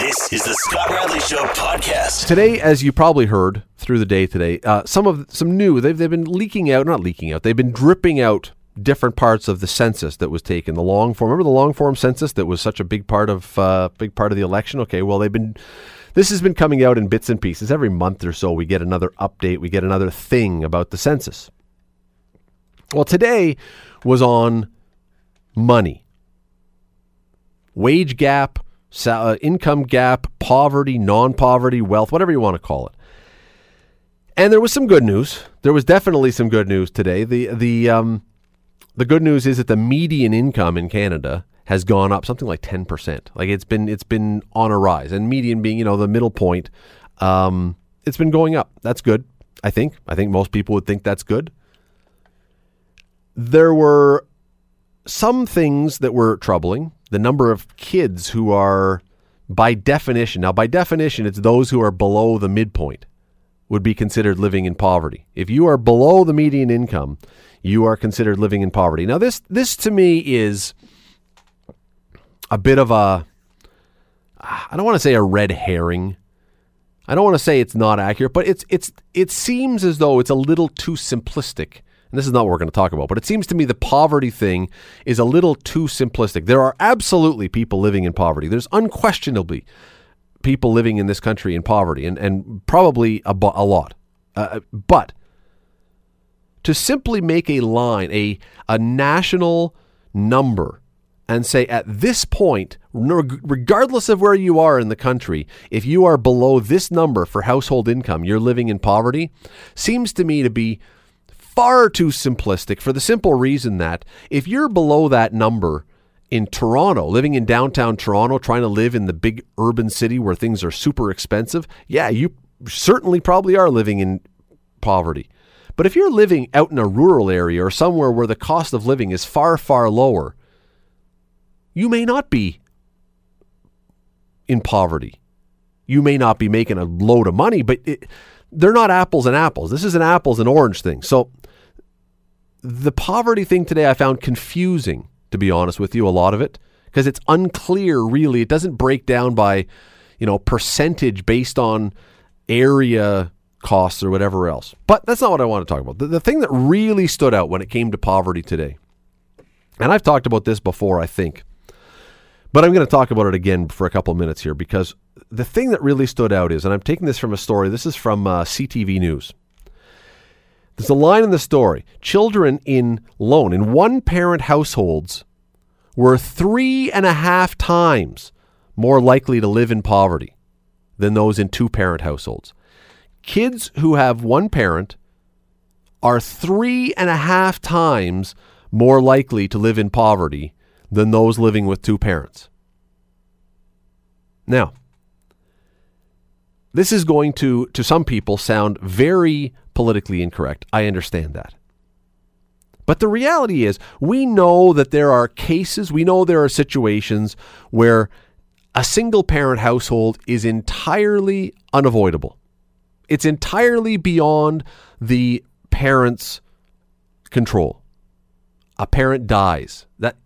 This is the Scott Radley Show podcast. Today, as you probably heard through the day today, uh, some of some new they've they've been leaking out, not leaking out, they've been dripping out different parts of the census that was taken. The long form, remember the long form census that was such a big part of uh, big part of the election. Okay, well they've been. This has been coming out in bits and pieces. Every month or so, we get another update. We get another thing about the census. Well, today was on money, wage gap, uh, income gap, poverty, non poverty, wealth, whatever you want to call it. And there was some good news. There was definitely some good news today. The the um, the good news is that the median income in Canada has gone up something like ten percent. Like it's been it's been on a rise, and median being you know the middle point, um, it's been going up. That's good. I think. I think most people would think that's good. There were some things that were troubling the number of kids who are, by definition, now by definition, it's those who are below the midpoint would be considered living in poverty. If you are below the median income, you are considered living in poverty. Now, this this to me is a bit of a I don't want to say a red herring. I don't want to say it's not accurate, but it's it's it seems as though it's a little too simplistic and this is not what we're going to talk about, but it seems to me the poverty thing is a little too simplistic. There are absolutely people living in poverty. There's unquestionably people living in this country in poverty, and, and probably a, a lot. Uh, but to simply make a line, a, a national number, and say at this point, regardless of where you are in the country, if you are below this number for household income, you're living in poverty, seems to me to be far too simplistic for the simple reason that if you're below that number in Toronto, living in downtown Toronto, trying to live in the big urban city where things are super expensive, yeah, you certainly probably are living in poverty. But if you're living out in a rural area or somewhere where the cost of living is far, far lower, you may not be in poverty. You may not be making a load of money, but it, they're not apples and apples. This is an apples and orange thing. So the poverty thing today I found confusing, to be honest with you, a lot of it, because it's unclear really. It doesn't break down by, you know, percentage based on area costs or whatever else. But that's not what I want to talk about. The, the thing that really stood out when it came to poverty today, and I've talked about this before, I think, but I'm going to talk about it again for a couple of minutes here because the thing that really stood out is, and I'm taking this from a story, this is from uh, CTV News. There's a line in the story children in lone, in one parent households, were three and a half times more likely to live in poverty than those in two parent households. Kids who have one parent are three and a half times more likely to live in poverty than those living with two parents. Now, this is going to, to some people, sound very politically incorrect. I understand that. But the reality is, we know that there are cases, we know there are situations where a single parent household is entirely unavoidable. It's entirely beyond the parent's control. A parent dies. That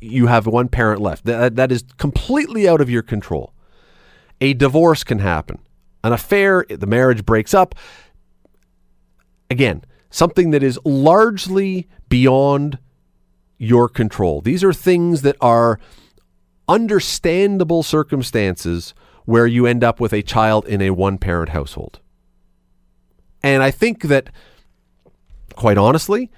you have one parent left. That, that is completely out of your control. A divorce can happen. An affair, the marriage breaks up. Again, something that is largely beyond your control. These are things that are understandable circumstances where you end up with a child in a one parent household. And I think that, quite honestly,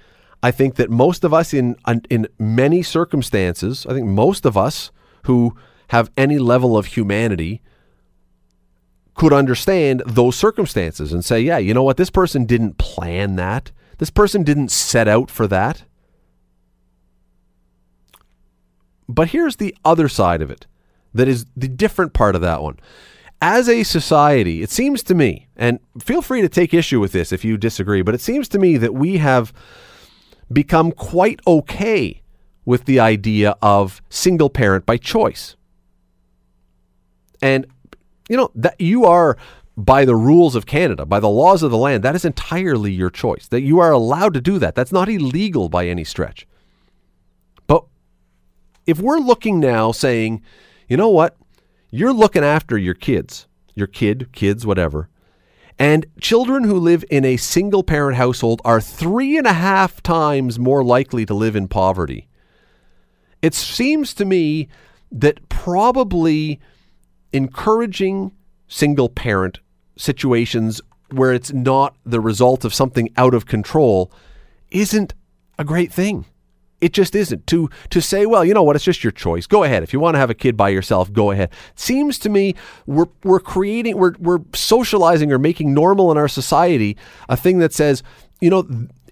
I think that most of us in in many circumstances, I think most of us who have any level of humanity could understand those circumstances and say, yeah, you know what? This person didn't plan that. This person didn't set out for that. But here's the other side of it that is the different part of that one. As a society, it seems to me, and feel free to take issue with this if you disagree, but it seems to me that we have become quite okay with the idea of single parent by choice. And you know that you are by the rules of Canada, by the laws of the land, that is entirely your choice. That you are allowed to do that. That's not illegal by any stretch. But if we're looking now saying, you know what? you're looking after your kids, your kid, kids, whatever. And children who live in a single parent household are three and a half times more likely to live in poverty. It seems to me that probably encouraging single parent situations where it's not the result of something out of control isn't a great thing. It just isn't. To to say, well, you know what, it's just your choice. Go ahead. If you want to have a kid by yourself, go ahead. Seems to me we're we're creating we're we're socializing or making normal in our society a thing that says, you know,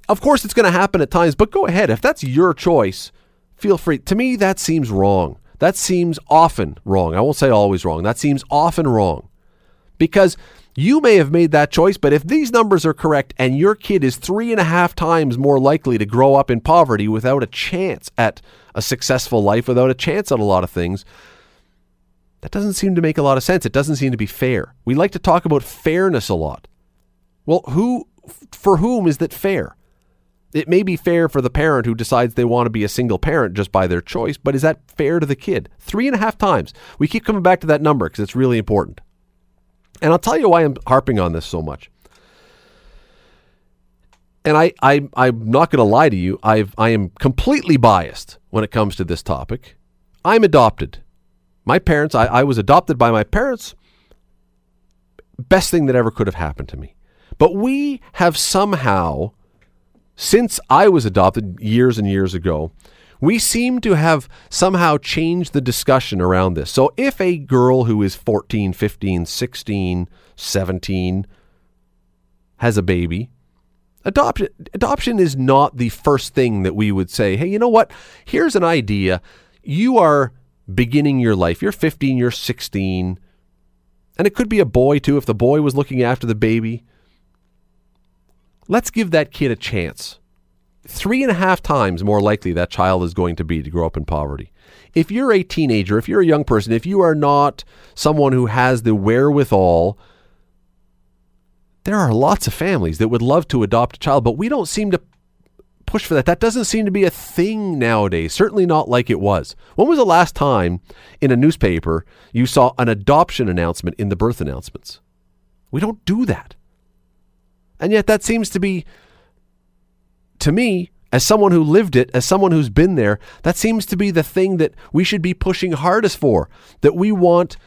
of course it's going to happen at times, but go ahead. If that's your choice, feel free. To me that seems wrong. That seems often wrong. I won't say always wrong. That seems often wrong. Because you may have made that choice, but if these numbers are correct and your kid is three and a half times more likely to grow up in poverty without a chance at a successful life, without a chance at a lot of things, that doesn't seem to make a lot of sense. It doesn't seem to be fair. We like to talk about fairness a lot. Well, who, for whom is that fair? It may be fair for the parent who decides they want to be a single parent just by their choice, but is that fair to the kid? Three and a half times. We keep coming back to that number because it's really important. And I'll tell you why I'm harping on this so much. And I, I, I'm not going to lie to you. I've, I am completely biased when it comes to this topic. I'm adopted. My parents, I, I was adopted by my parents. Best thing that ever could have happened to me. But we have somehow, since I was adopted years and years ago, we seem to have somehow changed the discussion around this. So if a girl who is 14, 15, 16, 17 has a baby, adoption adoption is not the first thing that we would say, "Hey, you know what? Here's an idea. You are beginning your life. You're 15, you're 16." And it could be a boy too if the boy was looking after the baby. Let's give that kid a chance three and a half times more likely that child is going to be to grow up in poverty. If you're a teenager, if you're a young person, if you are not someone who has the wherewithal, there are lots of families that would love to adopt a child, but we don't seem to push for that. That doesn't seem to be a thing nowadays, certainly not like it was. When was the last time in a newspaper you saw an adoption announcement in the birth announcements? We don't do that. And yet that seems to be to me, as someone who lived it, as someone who's been there, that seems to be the thing that we should be pushing hardest for. That we want,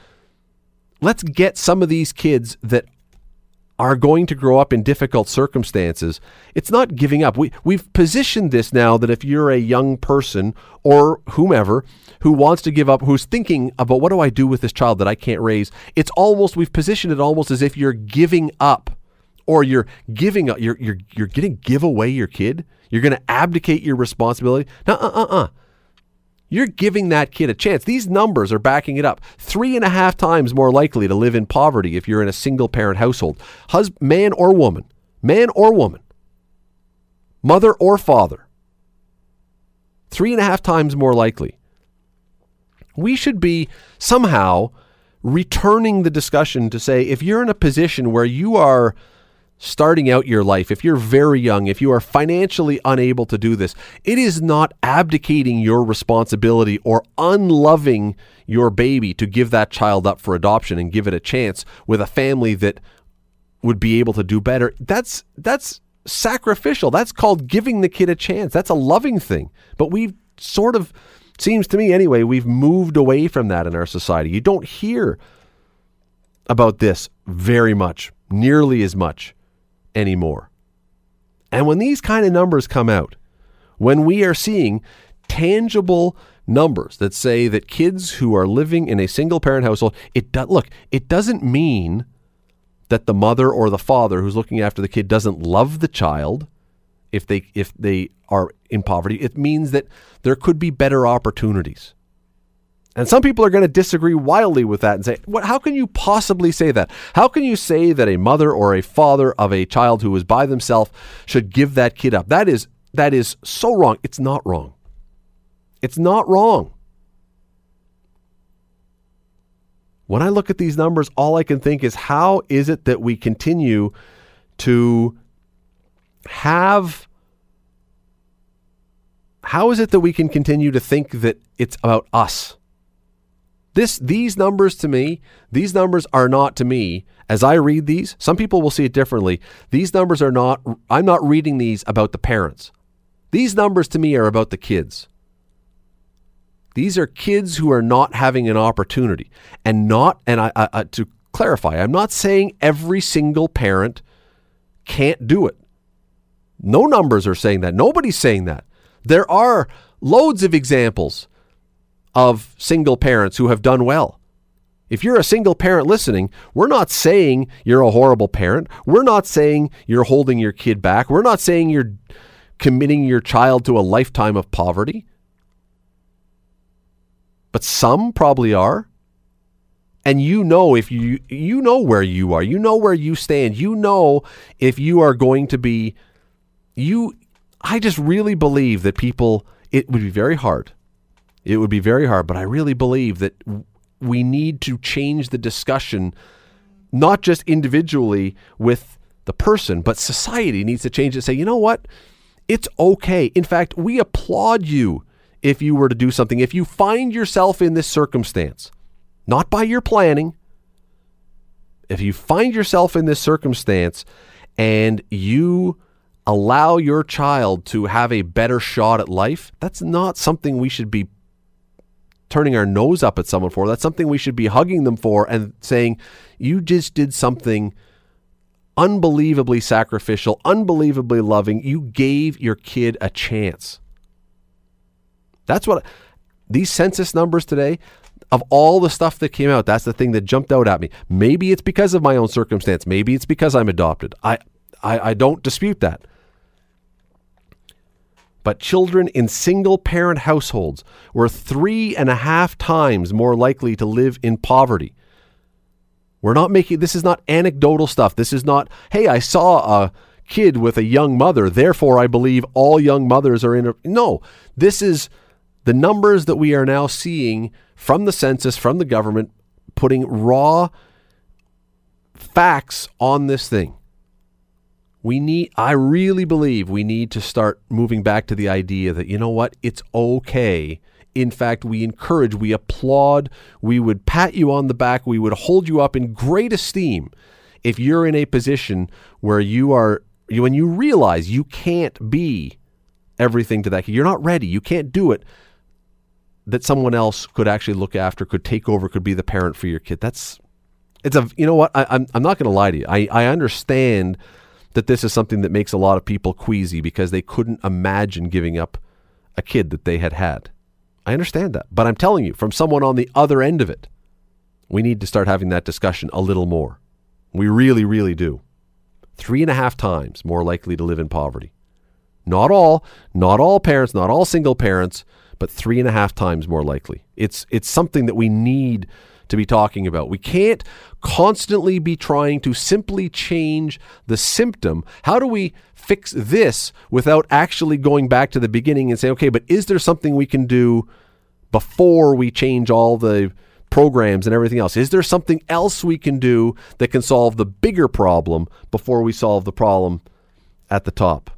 let's get some of these kids that are going to grow up in difficult circumstances. It's not giving up. We, we've positioned this now that if you're a young person or whomever who wants to give up, who's thinking about what do I do with this child that I can't raise, it's almost, we've positioned it almost as if you're giving up or you're giving up, you're, you're, you're going to give away your kid. You're going to abdicate your responsibility. No, uh, uh, uh. You're giving that kid a chance. These numbers are backing it up. Three and a half times more likely to live in poverty if you're in a single parent household. Hus- man or woman. Man or woman. Mother or father. Three and a half times more likely. We should be somehow returning the discussion to say if you're in a position where you are starting out your life, if you're very young, if you are financially unable to do this, it is not abdicating your responsibility or unloving your baby to give that child up for adoption and give it a chance with a family that would be able to do better. That's that's sacrificial. That's called giving the kid a chance. That's a loving thing. But we've sort of seems to me anyway, we've moved away from that in our society. You don't hear about this very much, nearly as much anymore. And when these kind of numbers come out, when we are seeing tangible numbers that say that kids who are living in a single parent household, it do, look, it doesn't mean that the mother or the father who's looking after the kid doesn't love the child if they if they are in poverty. It means that there could be better opportunities. And some people are going to disagree wildly with that and say, "What? How can you possibly say that? How can you say that a mother or a father of a child who is by themselves should give that kid up? That is that is so wrong. It's not wrong. It's not wrong. When I look at these numbers, all I can think is, how is it that we continue to have how is it that we can continue to think that it's about us? This these numbers to me, these numbers are not to me as I read these. Some people will see it differently. These numbers are not I'm not reading these about the parents. These numbers to me are about the kids. These are kids who are not having an opportunity, and not. And I, I, I, to clarify, I'm not saying every single parent can't do it. No numbers are saying that. Nobody's saying that. There are loads of examples of single parents who have done well. If you're a single parent listening, we're not saying you're a horrible parent. We're not saying you're holding your kid back. We're not saying you're committing your child to a lifetime of poverty but some probably are. And you know if you you know where you are. You know where you stand. You know if you are going to be you I just really believe that people it would be very hard. It would be very hard, but I really believe that we need to change the discussion not just individually with the person, but society needs to change it. Say, you know what? It's okay. In fact, we applaud you if you were to do something. If you find yourself in this circumstance, not by your planning, if you find yourself in this circumstance and you allow your child to have a better shot at life, that's not something we should be turning our nose up at someone for. That's something we should be hugging them for and saying, You just did something unbelievably sacrificial, unbelievably loving. You gave your kid a chance. That's what these census numbers today, of all the stuff that came out, that's the thing that jumped out at me. Maybe it's because of my own circumstance. Maybe it's because I'm adopted. I, I, I don't dispute that. But children in single parent households were three and a half times more likely to live in poverty. We're not making this is not anecdotal stuff. This is not, hey, I saw a kid with a young mother, therefore I believe all young mothers are in a. No, this is the numbers that we are now seeing from the census, from the government, putting raw facts on this thing. We need, I really believe we need to start moving back to the idea that, you know what, it's okay. In fact, we encourage, we applaud, we would pat you on the back, we would hold you up in great esteem if you're in a position where you are, when you realize you can't be everything to that kid, you're not ready, you can't do it that someone else could actually look after, could take over, could be the parent for your kid. That's it's a you know what I, am I'm, I'm not going to lie to you. I I understand that this is something that makes a lot of people queasy because they couldn't imagine giving up a kid that they had had. I understand that, but I'm telling you, from someone on the other end of it, we need to start having that discussion a little more. We really, really do. Three and a half times more likely to live in poverty. Not all, not all parents, not all single parents but three and a half times more likely. It's it's something that we need to be talking about. We can't constantly be trying to simply change the symptom. How do we fix this without actually going back to the beginning and say, okay, but is there something we can do before we change all the programs and everything else? Is there something else we can do that can solve the bigger problem before we solve the problem at the top?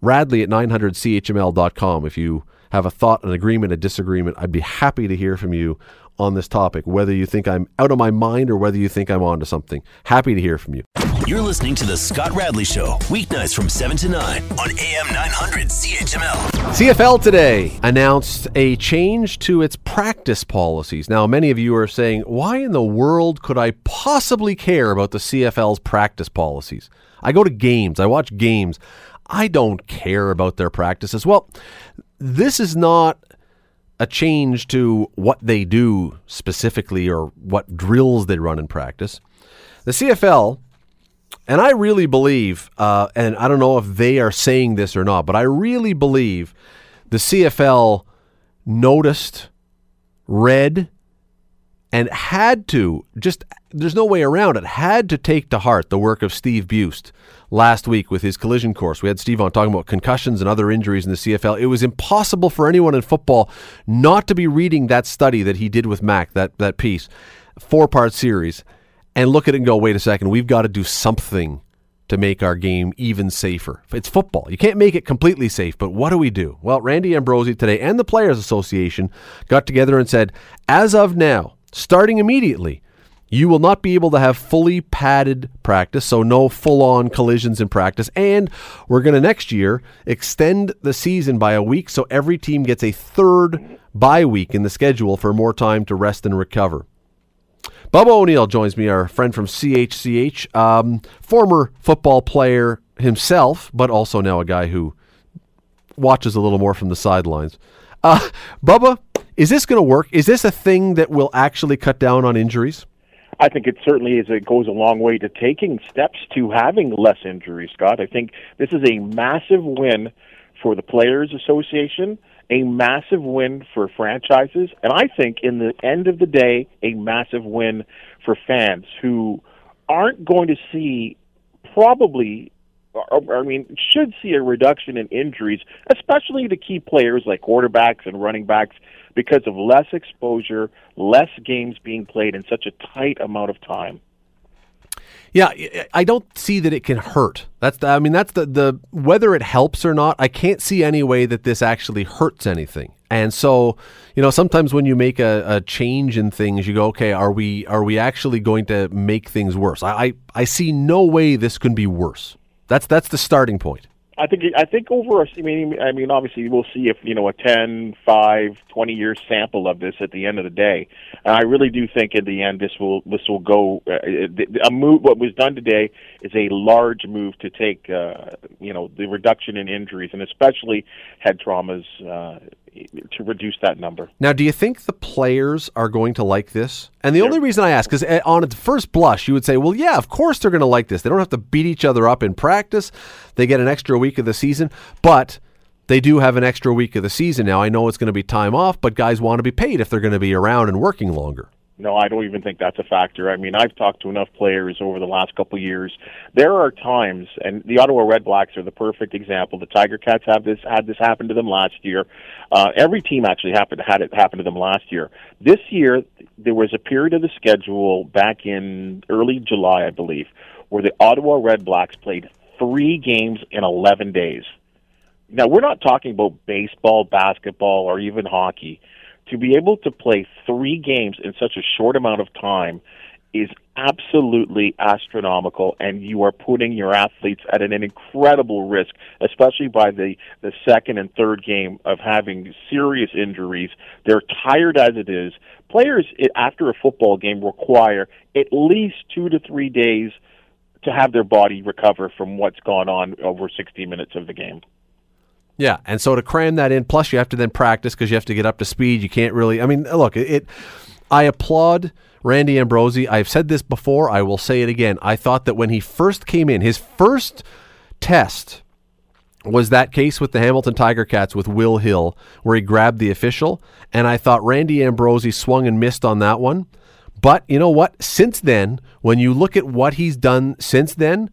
Radley at 900CHML.com. If you have a thought, an agreement, a disagreement, I'd be happy to hear from you on this topic, whether you think I'm out of my mind or whether you think I'm onto something. Happy to hear from you. You're listening to The Scott Radley Show, weeknights from 7 to 9 on AM 900 CHML. CFL today announced a change to its practice policies. Now, many of you are saying, why in the world could I possibly care about the CFL's practice policies? I go to games, I watch games. I don't care about their practices. Well, this is not a change to what they do specifically or what drills they run in practice. The CFL, and I really believe, uh, and I don't know if they are saying this or not, but I really believe the CFL noticed, read, and had to just there's no way around it had to take to heart the work of Steve Buist last week with his collision course. We had Steve on talking about concussions and other injuries in the CFL. It was impossible for anyone in football not to be reading that study that he did with Mac, that that piece, four part series, and look at it and go, wait a second, we've got to do something to make our game even safer. It's football. You can't make it completely safe, but what do we do? Well, Randy Ambrosie today and the Players Association got together and said, as of now, starting immediately, you will not be able to have fully padded practice, so no full on collisions in practice. And we're going to next year extend the season by a week so every team gets a third bye week in the schedule for more time to rest and recover. Bubba O'Neil joins me, our friend from CHCH, um, former football player himself, but also now a guy who watches a little more from the sidelines. Uh, Bubba, is this going to work? Is this a thing that will actually cut down on injuries? I think it certainly is. It goes a long way to taking steps to having less injuries, Scott. I think this is a massive win for the Players Association a massive win for franchises, and I think in the end of the day, a massive win for fans who aren't going to see probably I mean, should see a reduction in injuries, especially to key players like quarterbacks and running backs, because of less exposure, less games being played in such a tight amount of time. Yeah, I don't see that it can hurt. That's the, I mean that's the the whether it helps or not. I can't see any way that this actually hurts anything. And so, you know, sometimes when you make a, a change in things, you go, okay, are we are we actually going to make things worse? I, I, I see no way this can be worse. That's that's the starting point. I think I think over I mean I mean obviously we'll see if you know a 10, 5, 20 year sample of this at the end of the day. And I really do think in the end this will this will go uh, a move what was done today is a large move to take uh, you know the reduction in injuries and especially head traumas uh, to reduce that number. Now, do you think the players are going to like this? And the only reason I ask is eh, on its first blush, you would say, well, yeah, of course they're going to like this. They don't have to beat each other up in practice. They get an extra week of the season, but they do have an extra week of the season now. I know it's going to be time off, but guys want to be paid if they're going to be around and working longer. No, I don't even think that's a factor. I mean, I've talked to enough players over the last couple of years. There are times, and the Ottawa Red Blacks are the perfect example. The Tiger Cats have this had this happen to them last year. Uh, every team actually happened had it happen to them last year. This year, there was a period of the schedule back in early July, I believe, where the Ottawa Red Blacks played three games in 11 days. Now, we're not talking about baseball, basketball, or even hockey to be able to play three games in such a short amount of time is absolutely astronomical and you are putting your athletes at an incredible risk especially by the the second and third game of having serious injuries. They're tired as it is. Players after a football game require at least 2 to 3 days to have their body recover from what's gone on over 60 minutes of the game yeah, and so to cram that in, plus you have to then practice because you have to get up to speed. You can't really. I mean, look, it. it I applaud Randy Ambrosie. I've said this before. I will say it again. I thought that when he first came in, his first test was that case with the Hamilton Tiger Cats with Will Hill, where he grabbed the official, and I thought Randy Ambrosie swung and missed on that one. But you know what? Since then, when you look at what he's done since then,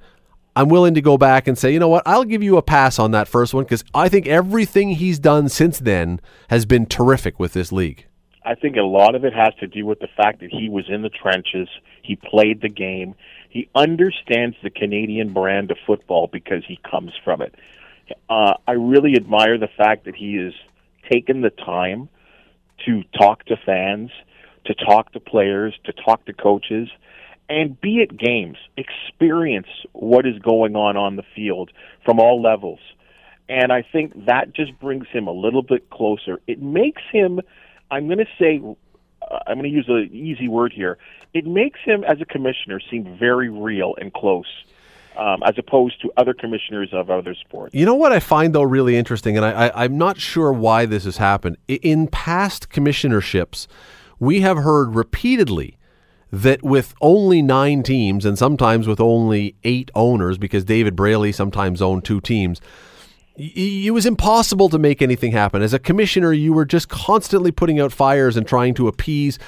I'm willing to go back and say, you know what, I'll give you a pass on that first one because I think everything he's done since then has been terrific with this league. I think a lot of it has to do with the fact that he was in the trenches, he played the game, he understands the Canadian brand of football because he comes from it. Uh, I really admire the fact that he has taken the time to talk to fans, to talk to players, to talk to coaches and be at games, experience what is going on on the field from all levels. And I think that just brings him a little bit closer. It makes him, I'm going to say, uh, I'm going to use an easy word here. It makes him, as a commissioner, seem very real and close. Um, as opposed to other commissioners of other sports. You know what I find though really interesting, and I, I'm not sure why this has happened. In past commissionerships, we have heard repeatedly that with only nine teams and sometimes with only eight owners, because David Braley sometimes owned two teams, it was impossible to make anything happen. As a commissioner, you were just constantly putting out fires and trying to appease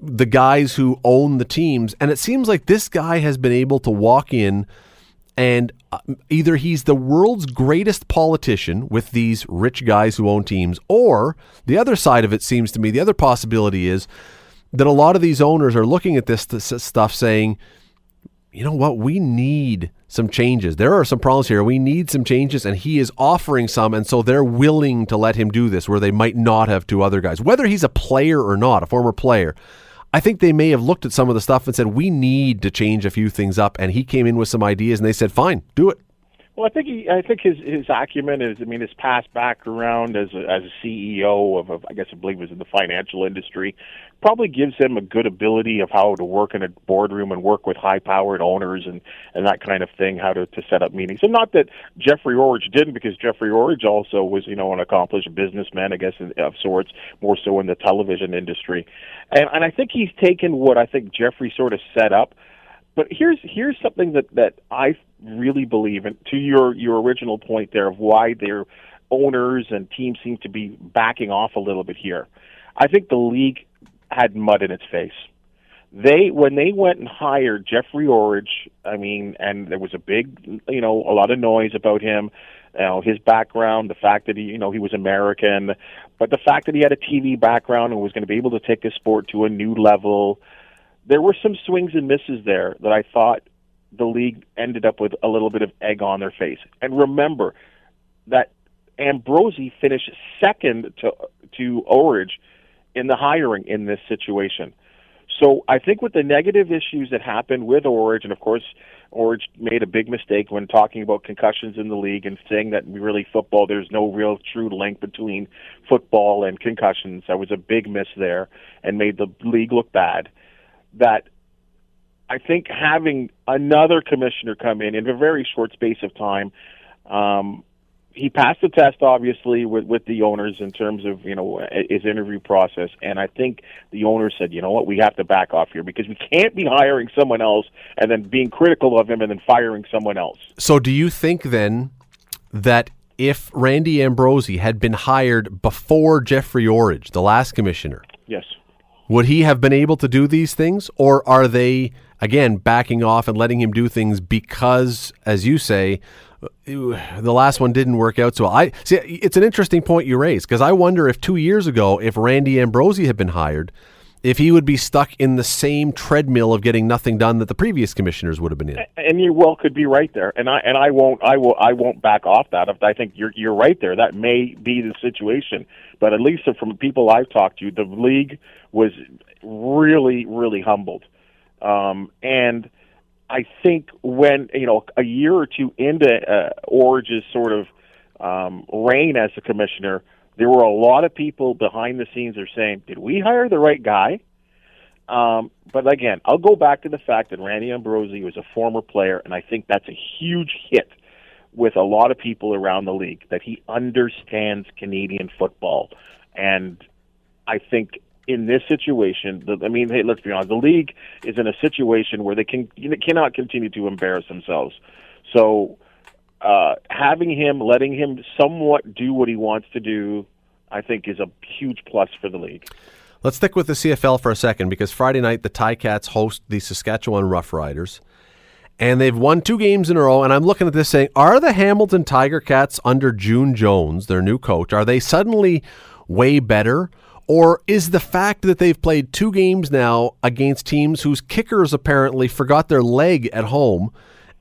the guys who own the teams. And it seems like this guy has been able to walk in and uh, either he's the world's greatest politician with these rich guys who own teams, or the other side of it seems to me, the other possibility is that a lot of these owners are looking at this stuff saying, you know what? We need some changes. There are some problems here. We need some changes, and he is offering some, and so they're willing to let him do this where they might not have to other guys. Whether he's a player or not, a former player, I think they may have looked at some of the stuff and said, we need to change a few things up. And he came in with some ideas, and they said, fine, do it. Well, I think he, I think his his acumen is, I mean, his past background as a, as a CEO of, of, I guess I believe was in the financial industry, probably gives him a good ability of how to work in a boardroom and work with high powered owners and and that kind of thing, how to to set up meetings. And not that Jeffrey Orridge didn't, because Jeffrey Orridge also was you know an accomplished businessman, I guess of sorts, more so in the television industry, and and I think he's taken what I think Jeffrey sort of set up but here's here's something that that I really believe, and to your your original point there of why their owners and teams seem to be backing off a little bit here. I think the league had mud in its face. They when they went and hired Jeffrey Orridge, I mean, and there was a big, you know, a lot of noise about him. You know, his background, the fact that he, you know, he was American, but the fact that he had a TV background and was going to be able to take his sport to a new level there were some swings and misses there that I thought the league ended up with a little bit of egg on their face. And remember that Ambrosie finished second to to Orridge in the hiring in this situation. So I think with the negative issues that happened with Orridge, and of course, Orridge made a big mistake when talking about concussions in the league and saying that really football, there's no real true link between football and concussions. That was a big miss there and made the league look bad that I think having another commissioner come in in a very short space of time, um, he passed the test obviously with with the owners in terms of you know his interview process, and I think the owners said, you know what, we have to back off here because we can't be hiring someone else and then being critical of him and then firing someone else. So, do you think then that if Randy Ambrosie had been hired before Jeffrey Orridge, the last commissioner, yes, would he have been able to do these things, or are they again backing off and letting him do things because, as you say, the last one didn't work out so well. I see. It's an interesting point you raise because I wonder if two years ago, if Randy Ambrosie had been hired, if he would be stuck in the same treadmill of getting nothing done that the previous commissioners would have been in. And you well could be right there, and I and I won't I will I won't back off that. I think you're you're right there, that may be the situation. But at least from people I've talked to, the league was really really humbled, um, and I think when you know a year or two into uh, Orridge's sort of um, reign as a commissioner there were a lot of people behind the scenes are saying, "Did we hire the right guy?" Um, but again, I'll go back to the fact that Randy Ambrosie was a former player, and I think that's a huge hit with a lot of people around the league that he understands Canadian football, and I think in this situation, I mean, hey, let's be honest, the league is in a situation where they can they cannot continue to embarrass themselves. So uh, having him, letting him somewhat do what he wants to do, I think is a huge plus for the league. Let's stick with the CFL for a second because Friday night the Ticats host the Saskatchewan Roughriders. And they've won two games in a row. And I'm looking at this saying, are the Hamilton Tiger Cats under June Jones, their new coach, are they suddenly way better? Or is the fact that they've played two games now against teams whose kickers apparently forgot their leg at home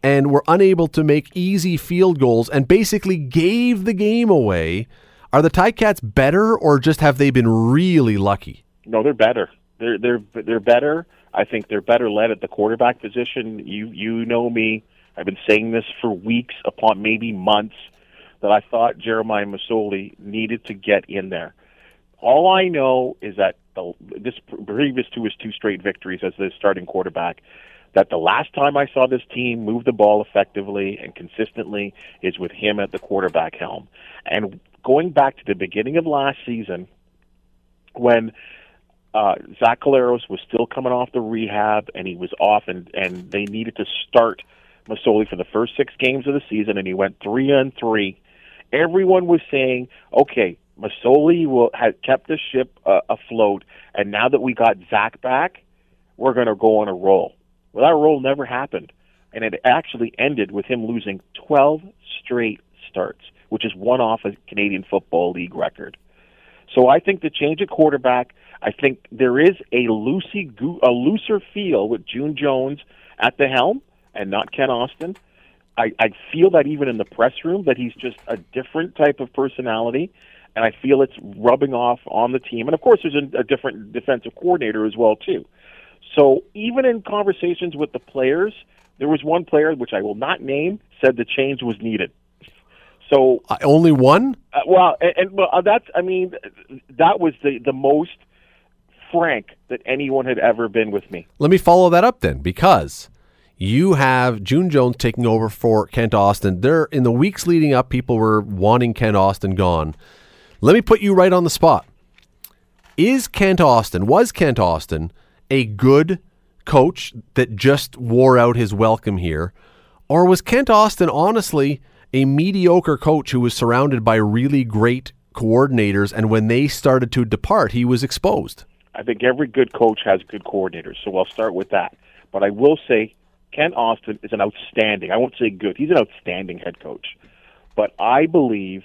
and were unable to make easy field goals and basically gave the game away. Are the Ticats better, or just have they been really lucky? No, they're better. They're they're they're better. I think they're better led at the quarterback position. You you know me. I've been saying this for weeks, upon maybe months, that I thought Jeremiah Masoli needed to get in there. All I know is that the, this previous to his two straight victories as the starting quarterback, that the last time I saw this team move the ball effectively and consistently is with him at the quarterback helm. And going back to the beginning of last season, when uh, Zach Collaros was still coming off the rehab and he was off, and and they needed to start Masoli for the first six games of the season, and he went three and three. Everyone was saying, "Okay, Masoli will have kept the ship uh, afloat, and now that we got Zach back, we're going to go on a roll." Well, that role never happened, and it actually ended with him losing 12 straight starts, which is one off a Canadian Football League record. So I think the change at quarterback, I think there is a loosey a looser feel with June Jones at the helm, and not Kent Austin. I, I feel that even in the press room that he's just a different type of personality, and I feel it's rubbing off on the team. And of course, there's a, a different defensive coordinator as well too. So even in conversations with the players, there was one player which I will not name said the change was needed. So Uh, only one? uh, well, and, and well, uh, that's I mean that was the the most frank that anyone had ever been with me. Let me follow that up then, because you have June Jones taking over for Kent Austin. There, in the weeks leading up, people were wanting Kent Austin gone. Let me put you right on the spot. Is Kent Austin, was Kent Austin a good coach that just wore out his welcome here? Or was Kent Austin honestly a mediocre coach who was surrounded by really great coordinators and when they started to depart, he was exposed? I think every good coach has good coordinators, so I'll start with that. But I will say Kent Austin is an outstanding, I won't say good, he's an outstanding head coach. But I believe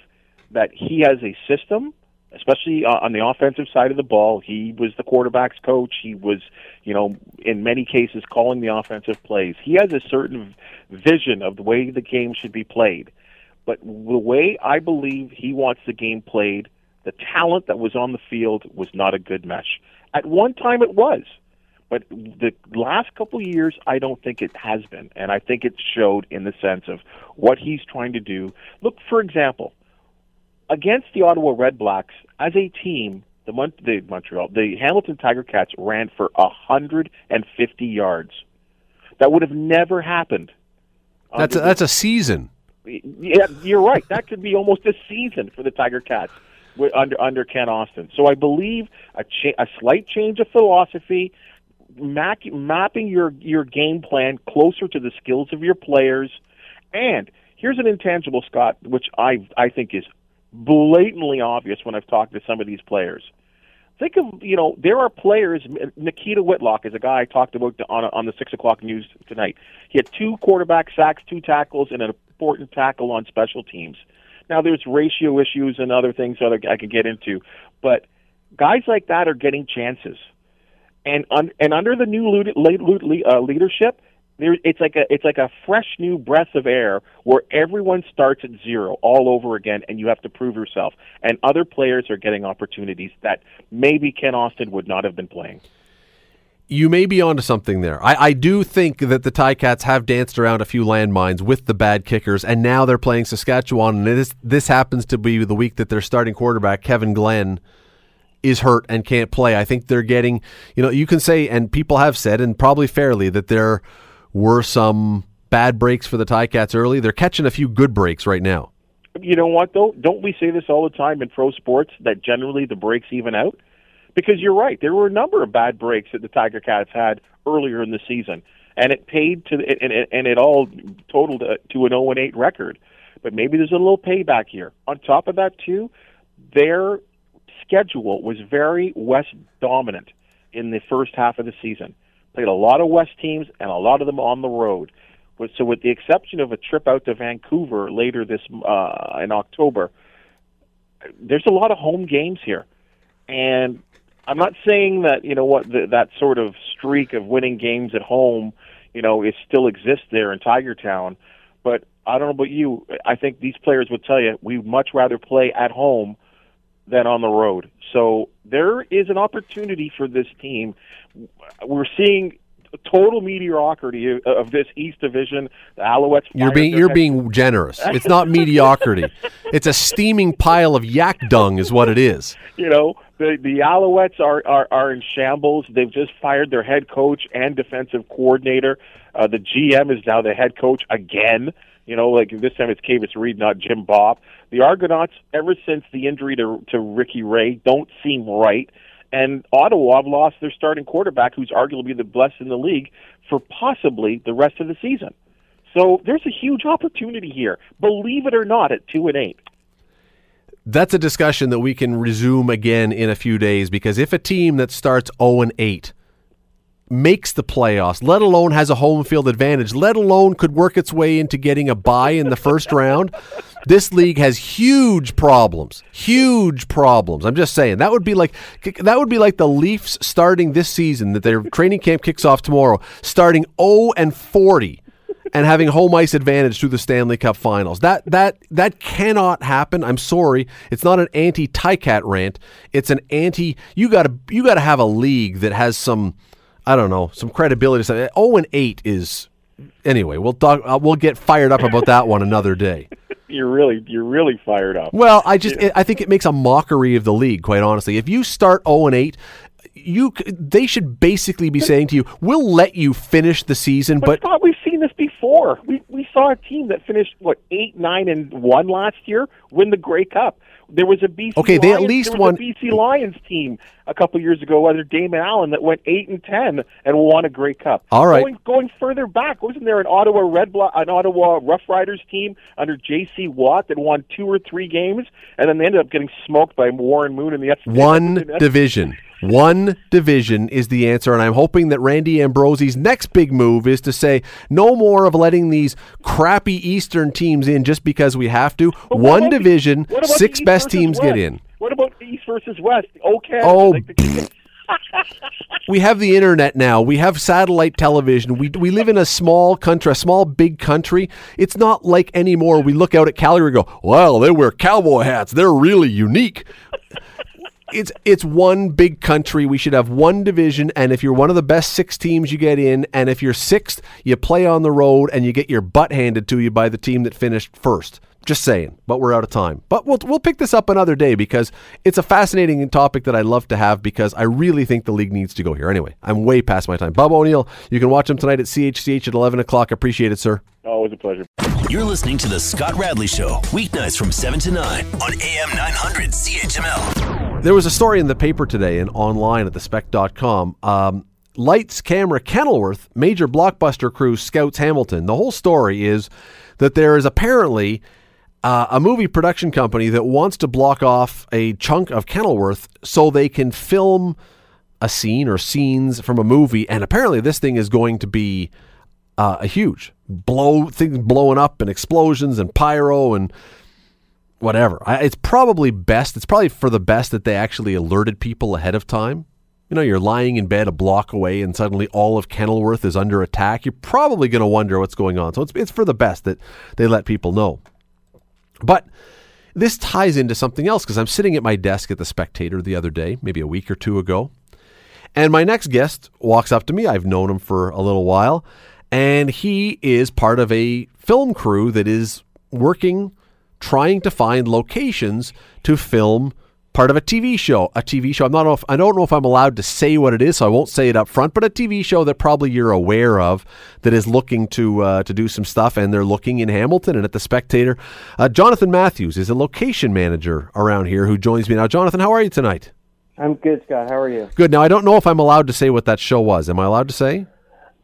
that he has a system, especially uh, on the offensive side of the ball. He was the quarterback's coach. He was, you know, in many cases calling the offensive plays. He has a certain vision of the way the game should be played. But the way I believe he wants the game played, the talent that was on the field was not a good mesh. At one time it was. But the last couple of years, I don't think it has been, and I think it showed in the sense of what he's trying to do. Look, for example, against the Ottawa Red Blacks as a team, the, Mon- the Montreal, the Hamilton Tiger Cats ran for a hundred and fifty yards. That would have never happened. That's a, that's a season. Yeah, you're right. That could be almost a season for the Tiger Cats under under Kent Austin. So I believe a cha- a slight change of philosophy, mac- mapping your your game plan closer to the skills of your players, and here's an intangible, Scott, which I I think is blatantly obvious when I've talked to some of these players. Think of you know there are players. Nikita Whitlock is a guy I talked about on on the six o'clock news tonight. He had two quarterback sacks, two tackles, and an important tackle on special teams. Now there's ratio issues and other things that I can get into, but guys like that are getting chances, and un, and under the new uh, leadership, there it's like a it's like a fresh new breath of air where everyone starts at zero all over again, and you have to prove yourself. And other players are getting opportunities that maybe Kent Austin would not have been playing. You may be onto something there. I, I do think that the Ticats have danced around a few landmines with the bad kickers, and now they're playing Saskatchewan. And this this happens to be the week that their starting quarterback Kevin Glenn is hurt and can't play. I think they're getting, you know, you can say, and people have said, and probably fairly, that there were some bad breaks for the Ticats early. They're catching a few good breaks right now. You know what though? Don't we say this all the time in pro sports that generally the breaks even out? Because you're right, there were a number of bad breaks that the Tiger Cats had earlier in the season, and it paid to and it, and it all totaled uh, to an 0 8 record. But maybe there's a little payback here. On top of that, too, their schedule was very West dominant in the first half of the season. Played a lot of West teams and a lot of them on the road. So, with the exception of a trip out to Vancouver later this uh, in October, there's a lot of home games here, and I'm not saying that you know what the, that sort of streak of winning games at home, you know, it still exists there in Tiger Town, but I don't know about you. I think these players would tell you we much rather play at home than on the road. So there is an opportunity for this team. We're seeing total mediocrity of this East Division. The Alouettes. You're being you're being generous. It's not mediocrity. It's a steaming pile of yak dung, is what it is. You know, the the Alouettes are are, are in shambles. They've just fired their head coach and defensive coordinator. Uh, the GM is now the head coach again. You know, like this time it's Kavis Reed, not Jim Popp. The Argonauts, ever since the injury to to Ricky Ray, don't seem right. And Ottawa have lost their starting quarterback, who's arguably the best in the league, for possibly the rest of the season. So there's a huge opportunity here, believe it or not, at two and eight. That's a discussion that we can resume again in a few days because if a team that starts 0 and 8 makes the playoffs, let alone has a home field advantage, let alone could work its way into getting a bye in the first round, this league has huge problems. Huge problems. I'm just saying that would be like that would be like the Leafs starting this season that their training camp kicks off tomorrow, starting 0 and 40 and having home ice advantage through the Stanley Cup Finals. That that that cannot happen. I'm sorry. It's not an anti Ticat rant. It's an anti. You got to you got to have a league that has some. I don't know some credibility. Zero oh and eight is anyway. We'll talk. Uh, we'll get fired up about that one another day. You're really you're really fired up. Well, I just yeah. I think it makes a mockery of the league. Quite honestly, if you start zero and eight, you they should basically be saying to you, "We'll let you finish the season." But, but we've seen this before. We we saw a team that finished what eight, nine, and one last year win the Grey Cup. There was a BC. Okay, Lions, they at least won. BC Lions team a couple years ago under Damon Allen that went eight and ten and won a Grey Cup. All right. Going, going further back, wasn't there an Ottawa Red Blo- an Ottawa Rough Riders team under J.C. Watt that won two or three games and then they ended up getting smoked by Warren Moon in the one division. One division is the answer, and I'm hoping that Randy Ambrosie's next big move is to say no more of letting these crappy Eastern teams in just because we have to. One division, the, six best teams West? get in. What about East versus West? Okay. Oh. we have the internet now. We have satellite television. We we live in a small country, a small big country. It's not like anymore. We look out at Calgary and go, "Well, they wear cowboy hats. They're really unique." It's it's one big country. We should have one division, and if you're one of the best six teams, you get in. And if you're sixth, you play on the road, and you get your butt handed to you by the team that finished first. Just saying, but we're out of time. But we'll we'll pick this up another day because it's a fascinating topic that I love to have because I really think the league needs to go here. Anyway, I'm way past my time. Bubba O'Neil, you can watch him tonight at CHCH at 11 o'clock. Appreciate it, sir. Always a pleasure. You're listening to the Scott Radley Show weeknights from seven to nine on AM 900 CHML. There was a story in the paper today and online at thespec.com. Um, Lights Camera Kenilworth, major blockbuster crew scouts Hamilton. The whole story is that there is apparently uh, a movie production company that wants to block off a chunk of Kenilworth so they can film a scene or scenes from a movie. And apparently, this thing is going to be uh, a huge blow things blowing up and explosions and pyro and whatever. I, it's probably best. It's probably for the best that they actually alerted people ahead of time. You know, you're lying in bed a block away, and suddenly all of Kenilworth is under attack. You're probably going to wonder what's going on. So it's it's for the best that they let people know. But this ties into something else because I'm sitting at my desk at the Spectator the other day, maybe a week or two ago, and my next guest walks up to me. I've known him for a little while, and he is part of a film crew that is working, trying to find locations to film part of a TV show. A TV show. I'm not. If, I don't know if I'm allowed to say what it is, so I won't say it up front. But a TV show that probably you're aware of that is looking to uh, to do some stuff, and they're looking in Hamilton and at the Spectator. Uh, Jonathan Matthews is a location manager around here who joins me now. Jonathan, how are you tonight? I'm good, Scott. How are you? Good. Now I don't know if I'm allowed to say what that show was. Am I allowed to say?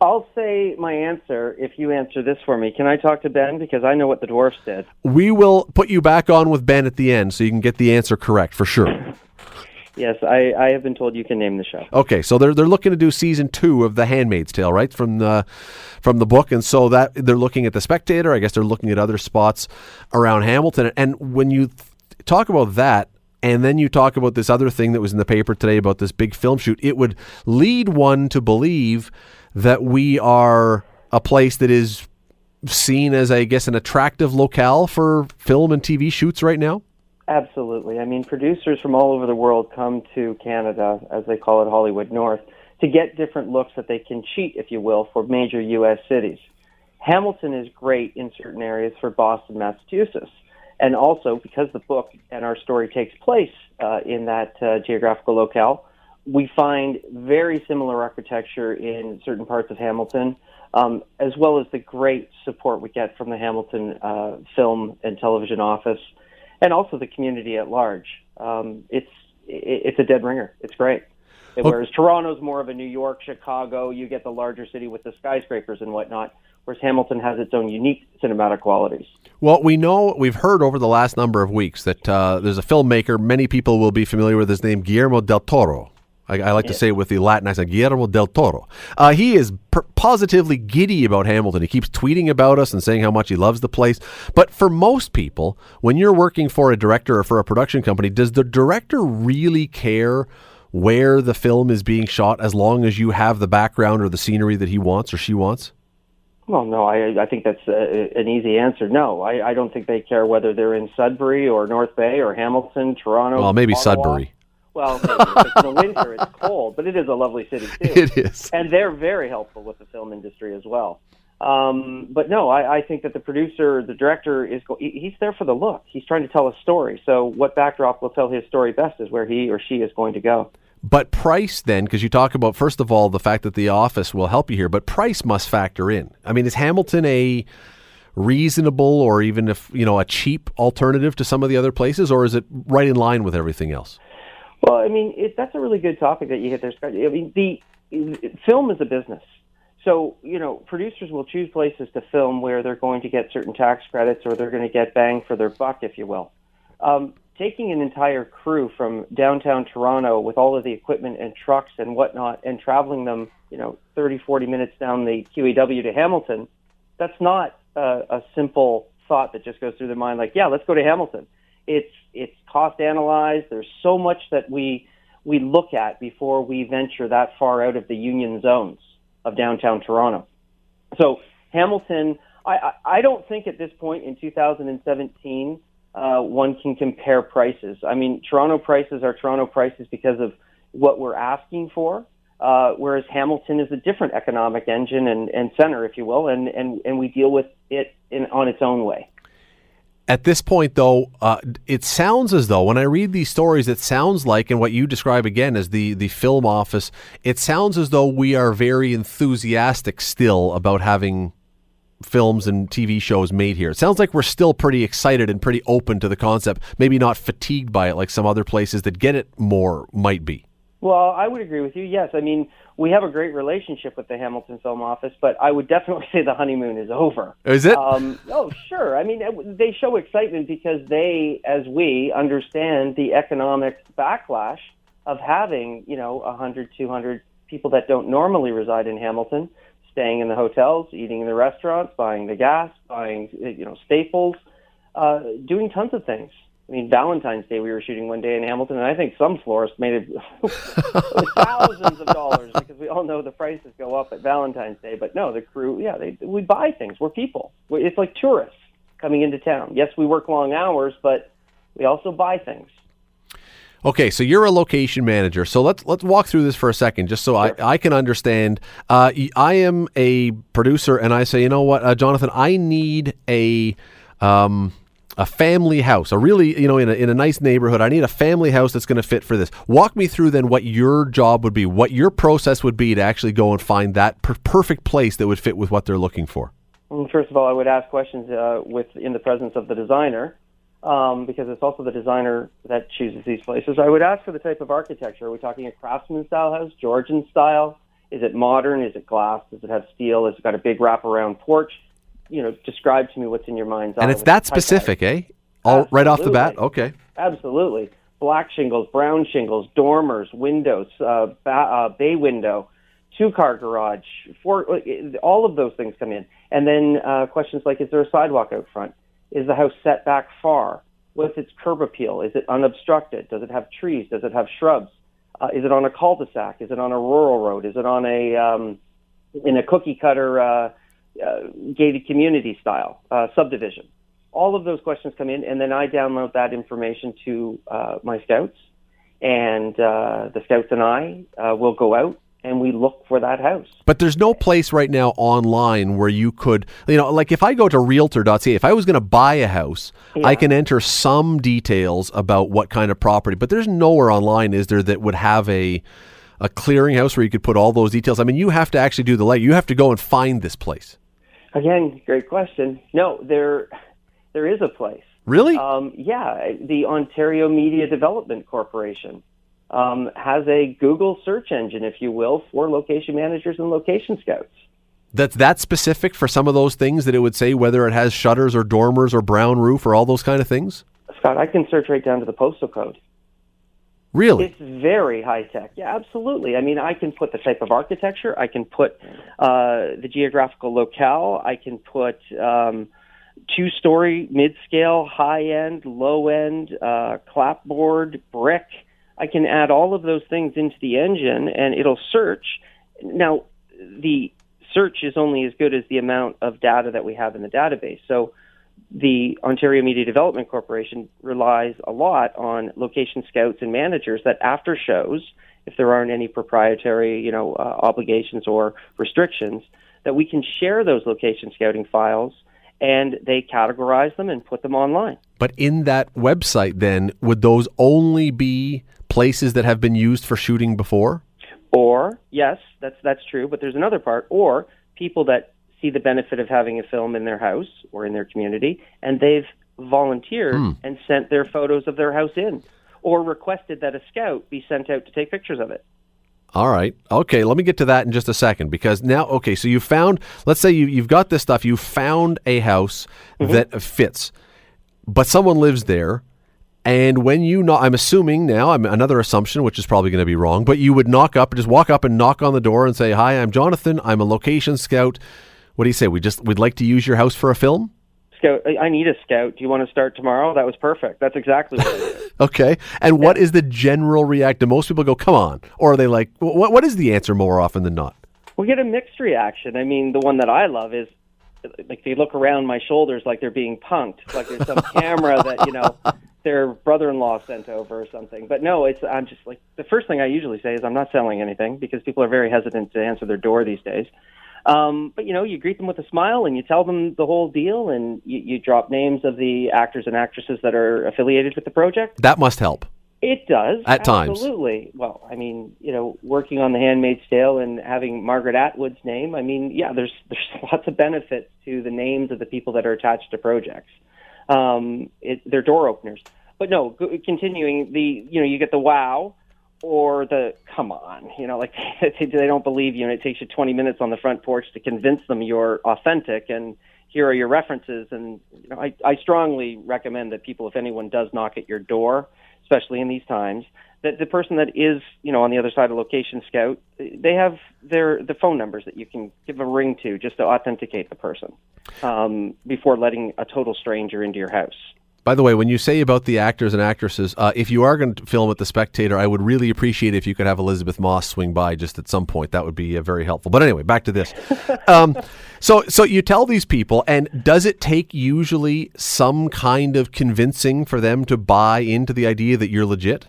I'll say my answer if you answer this for me. Can I talk to Ben because I know what the dwarfs did? We will put you back on with Ben at the end so you can get the answer correct for sure. yes, I, I have been told you can name the show. Okay, so they're they're looking to do season two of The Handmaid's Tale, right from the from the book, and so that they're looking at the Spectator. I guess they're looking at other spots around Hamilton. And when you th- talk about that, and then you talk about this other thing that was in the paper today about this big film shoot, it would lead one to believe that we are a place that is seen as, I guess, an attractive locale for film and TV shoots right now? Absolutely. I mean, producers from all over the world come to Canada, as they call it Hollywood North, to get different looks that they can cheat, if you will, for major U.S. cities. Hamilton is great in certain areas for Boston, Massachusetts. And also, because the book and our story takes place uh, in that uh, geographical locale, we find very similar architecture in certain parts of Hamilton, um, as well as the great support we get from the Hamilton uh, Film and Television Office, and also the community at large. Um, it's it's a dead ringer. It's great. Whereas Toronto's more of a New York, Chicago, you get the larger city with the skyscrapers and whatnot. Whereas Hamilton has its own unique cinematic qualities. Well, we know we've heard over the last number of weeks that uh, there's a filmmaker many people will be familiar with his name, Guillermo del Toro I, I like yeah. to say it with the Latin accent, Guillermo del Toro. Uh, he is per- positively giddy about Hamilton. He keeps tweeting about us and saying how much he loves the place. But for most people, when you're working for a director or for a production company, does the director really care where the film is being shot as long as you have the background or the scenery that he wants or she wants? Well, no, I, I think that's a, an easy answer. No, I, I don't think they care whether they're in Sudbury or North Bay or Hamilton, Toronto. Well, maybe Ottawa. Sudbury. Well. It's the winter, it's cold, but it is a lovely city too. It is. and they're very helpful with the film industry as well. Um, but no, I, I think that the producer, the director, is go- he's there for the look. He's trying to tell a story. So, what backdrop will tell his story best is where he or she is going to go. But price then, because you talk about first of all the fact that the office will help you here, but price must factor in. I mean, is Hamilton a reasonable or even if you know a cheap alternative to some of the other places, or is it right in line with everything else? Well, I mean, it, that's a really good topic that you hit there, Scott. I mean, the film is a business. So, you know, producers will choose places to film where they're going to get certain tax credits or they're going to get bang for their buck, if you will. Um, taking an entire crew from downtown Toronto with all of the equipment and trucks and whatnot and traveling them, you know, 30, 40 minutes down the QEW to Hamilton, that's not a, a simple thought that just goes through their mind like, yeah, let's go to Hamilton. It's it's cost analyzed. There's so much that we we look at before we venture that far out of the union zones of downtown Toronto. So Hamilton, I, I, don't think at this point in 2017 uh, one can compare prices. I mean, Toronto prices are Toronto prices because of what we're asking for. Uh, whereas Hamilton is a different economic engine and, and center, if you will, and, and, and we deal with it in, on its own way. At this point, though, uh, it sounds as though when I read these stories, it sounds like, and what you describe again as the the film office, it sounds as though we are very enthusiastic still about having films and TV shows made here. It sounds like we're still pretty excited and pretty open to the concept, maybe not fatigued by it like some other places that get it more might be. Well, I would agree with you. Yes, I mean we have a great relationship with the Hamilton Film Office, but I would definitely say the honeymoon is over. Is it? Um, oh, sure. I mean, they show excitement because they, as we, understand the economic backlash of having, you know, a hundred, two hundred people that don't normally reside in Hamilton, staying in the hotels, eating in the restaurants, buying the gas, buying, you know, staples, uh, doing tons of things. I mean, Valentine's Day we were shooting one day in Hamilton, and I think some florists made it thousands of dollars because we all know the prices go up at Valentine's Day. But no, the crew, yeah, they we buy things. We're people. We- It's like tourists coming into town. Yes, we work long hours, but we also buy things. Okay, so you're a location manager. So let's let's walk through this for a second, just so I, I can understand. Uh, I am a producer, and I say, you know what, uh, Jonathan, I need a um, a family house, a really you know in a in a nice neighborhood. I need a family house that's going to fit for this. Walk me through then what your job would be, what your process would be to actually go and find that per- perfect place that would fit with what they're looking for. Well, First of all, I would ask questions uh, with in the presence of the designer, um, because it's also the designer that chooses these places. I would ask for the type of architecture. Are we talking a craftsman style house, Georgian style? Is it modern? Is it glass? Does it have steel? Has it got a big wraparound porch? You know, describe to me what's in your mind's eye. And it's that the type of- specific, eh? All right off the bat. Okay. Absolutely. Black shingles, brown shingles, dormers, windows, uh, ba- uh, bay window, two car garage, four, all of those things come in. And then uh, questions like is there a sidewalk out front? Is the house set back far? What's its curb appeal? Is it unobstructed? Does it have trees? Does it have shrubs? Uh, is it on a cul-de-sac? Is it on a rural road? Is it on a um, in a cookie cutter uh, uh, gated community style uh, subdivision? all of those questions come in, and then I download that information to uh, my scouts, and uh, the scouts and I uh, will go out and we look for that house. But there's no place right now online where you could, you know, like if I go to realtor.ca, if I was going to buy a house, I can enter some details about what kind of property, but there's nowhere online, is there, that would have a a clearinghouse where you could put all those details. I mean, you have to actually do the leg. You have to go and find this place. Again, great question. No, there there is a place. Really? Um, yeah, the Ontario Media Development Corporation um, has a Google search engine, if you will, for location managers and location scouts. That's that specific for some of those things that it would say whether it has shutters or dormers or brown roof or all those kind of things? Scott, I can search right down to the postal code. Really? It's very high tech. Yeah, absolutely. I mean, I can put the type of architecture. I can put uh, the geographical locale. I can put um, two story, mid scale, high end, low end, uh, clapboard, brick. I can add all of those things into the engine and it'll search. Now, the search is only as good as the amount of data that we have in the database. So the Ontario Media Development Corporation relies a lot on location scouts and managers that after shows, if there aren't any proprietary, you know, uh, obligations or restrictions, that we can share those location scouting files and they categorize them and put them online. But in that website, then, would those only be places that have been used for shooting before? Or, yes, that's, that's true, but there's another part. Or people that see the benefit of having a film in their house or in their community, and they've volunteered Hmm. and sent their photos of their house in, or requested that a scout be sent out to take pictures of it. All right. Okay. Let me get to that in just a second because now, okay, so you found, let's say you, you've got this stuff, you found a house that fits, but someone lives there. And when you knock, I'm assuming now, I'm another assumption, which is probably going to be wrong, but you would knock up, just walk up and knock on the door and say, "Hi, I'm Jonathan. I'm a location scout. What do you say? We just we'd like to use your house for a film." Scout, I need a scout. Do you want to start tomorrow? That was perfect. That's exactly what it is. Okay. And what is the general react? Do most people go, "Come on," or are they like, "What? What is the answer more often than not?" we get a mixed reaction. I mean, the one that I love is like they look around my shoulders like they're being punked, like there's some camera that you know their brother-in-law sent over or something. But no, it's I'm just like the first thing I usually say is I'm not selling anything because people are very hesitant to answer their door these days. Um, but you know, you greet them with a smile and you tell them the whole deal, and you, you drop names of the actors and actresses that are affiliated with the project. That must help. It does At times. absolutely. Well, I mean, you know, working on The Handmaid's Tale and having Margaret Atwood's name. I mean, yeah, there's there's lots of benefits to the names of the people that are attached to projects. Um, it, they're door openers. But no, continuing the you know you get the wow or the come on, you know, like they, don't believe you, and it takes you 20 minutes on the front porch to convince them you're authentic and here are your references. And you know, I, I strongly recommend that people, if anyone does knock at your door, especially in these times, that the person that is, you know, on the other side of Location Scout, they have their the phone numbers that you can give a ring to just to authenticate the person um, before letting a total stranger into your house. By the way, when you say about the actors and actresses, uh, if you are going to film at the Spectator, I would really appreciate if you could have Elisabeth Moss swing by just at some point. That would be uh, very helpful. But anyway, back to this. um, so, so you tell these people, and does it take usually some kind of convincing for them to buy into the idea that you're legit?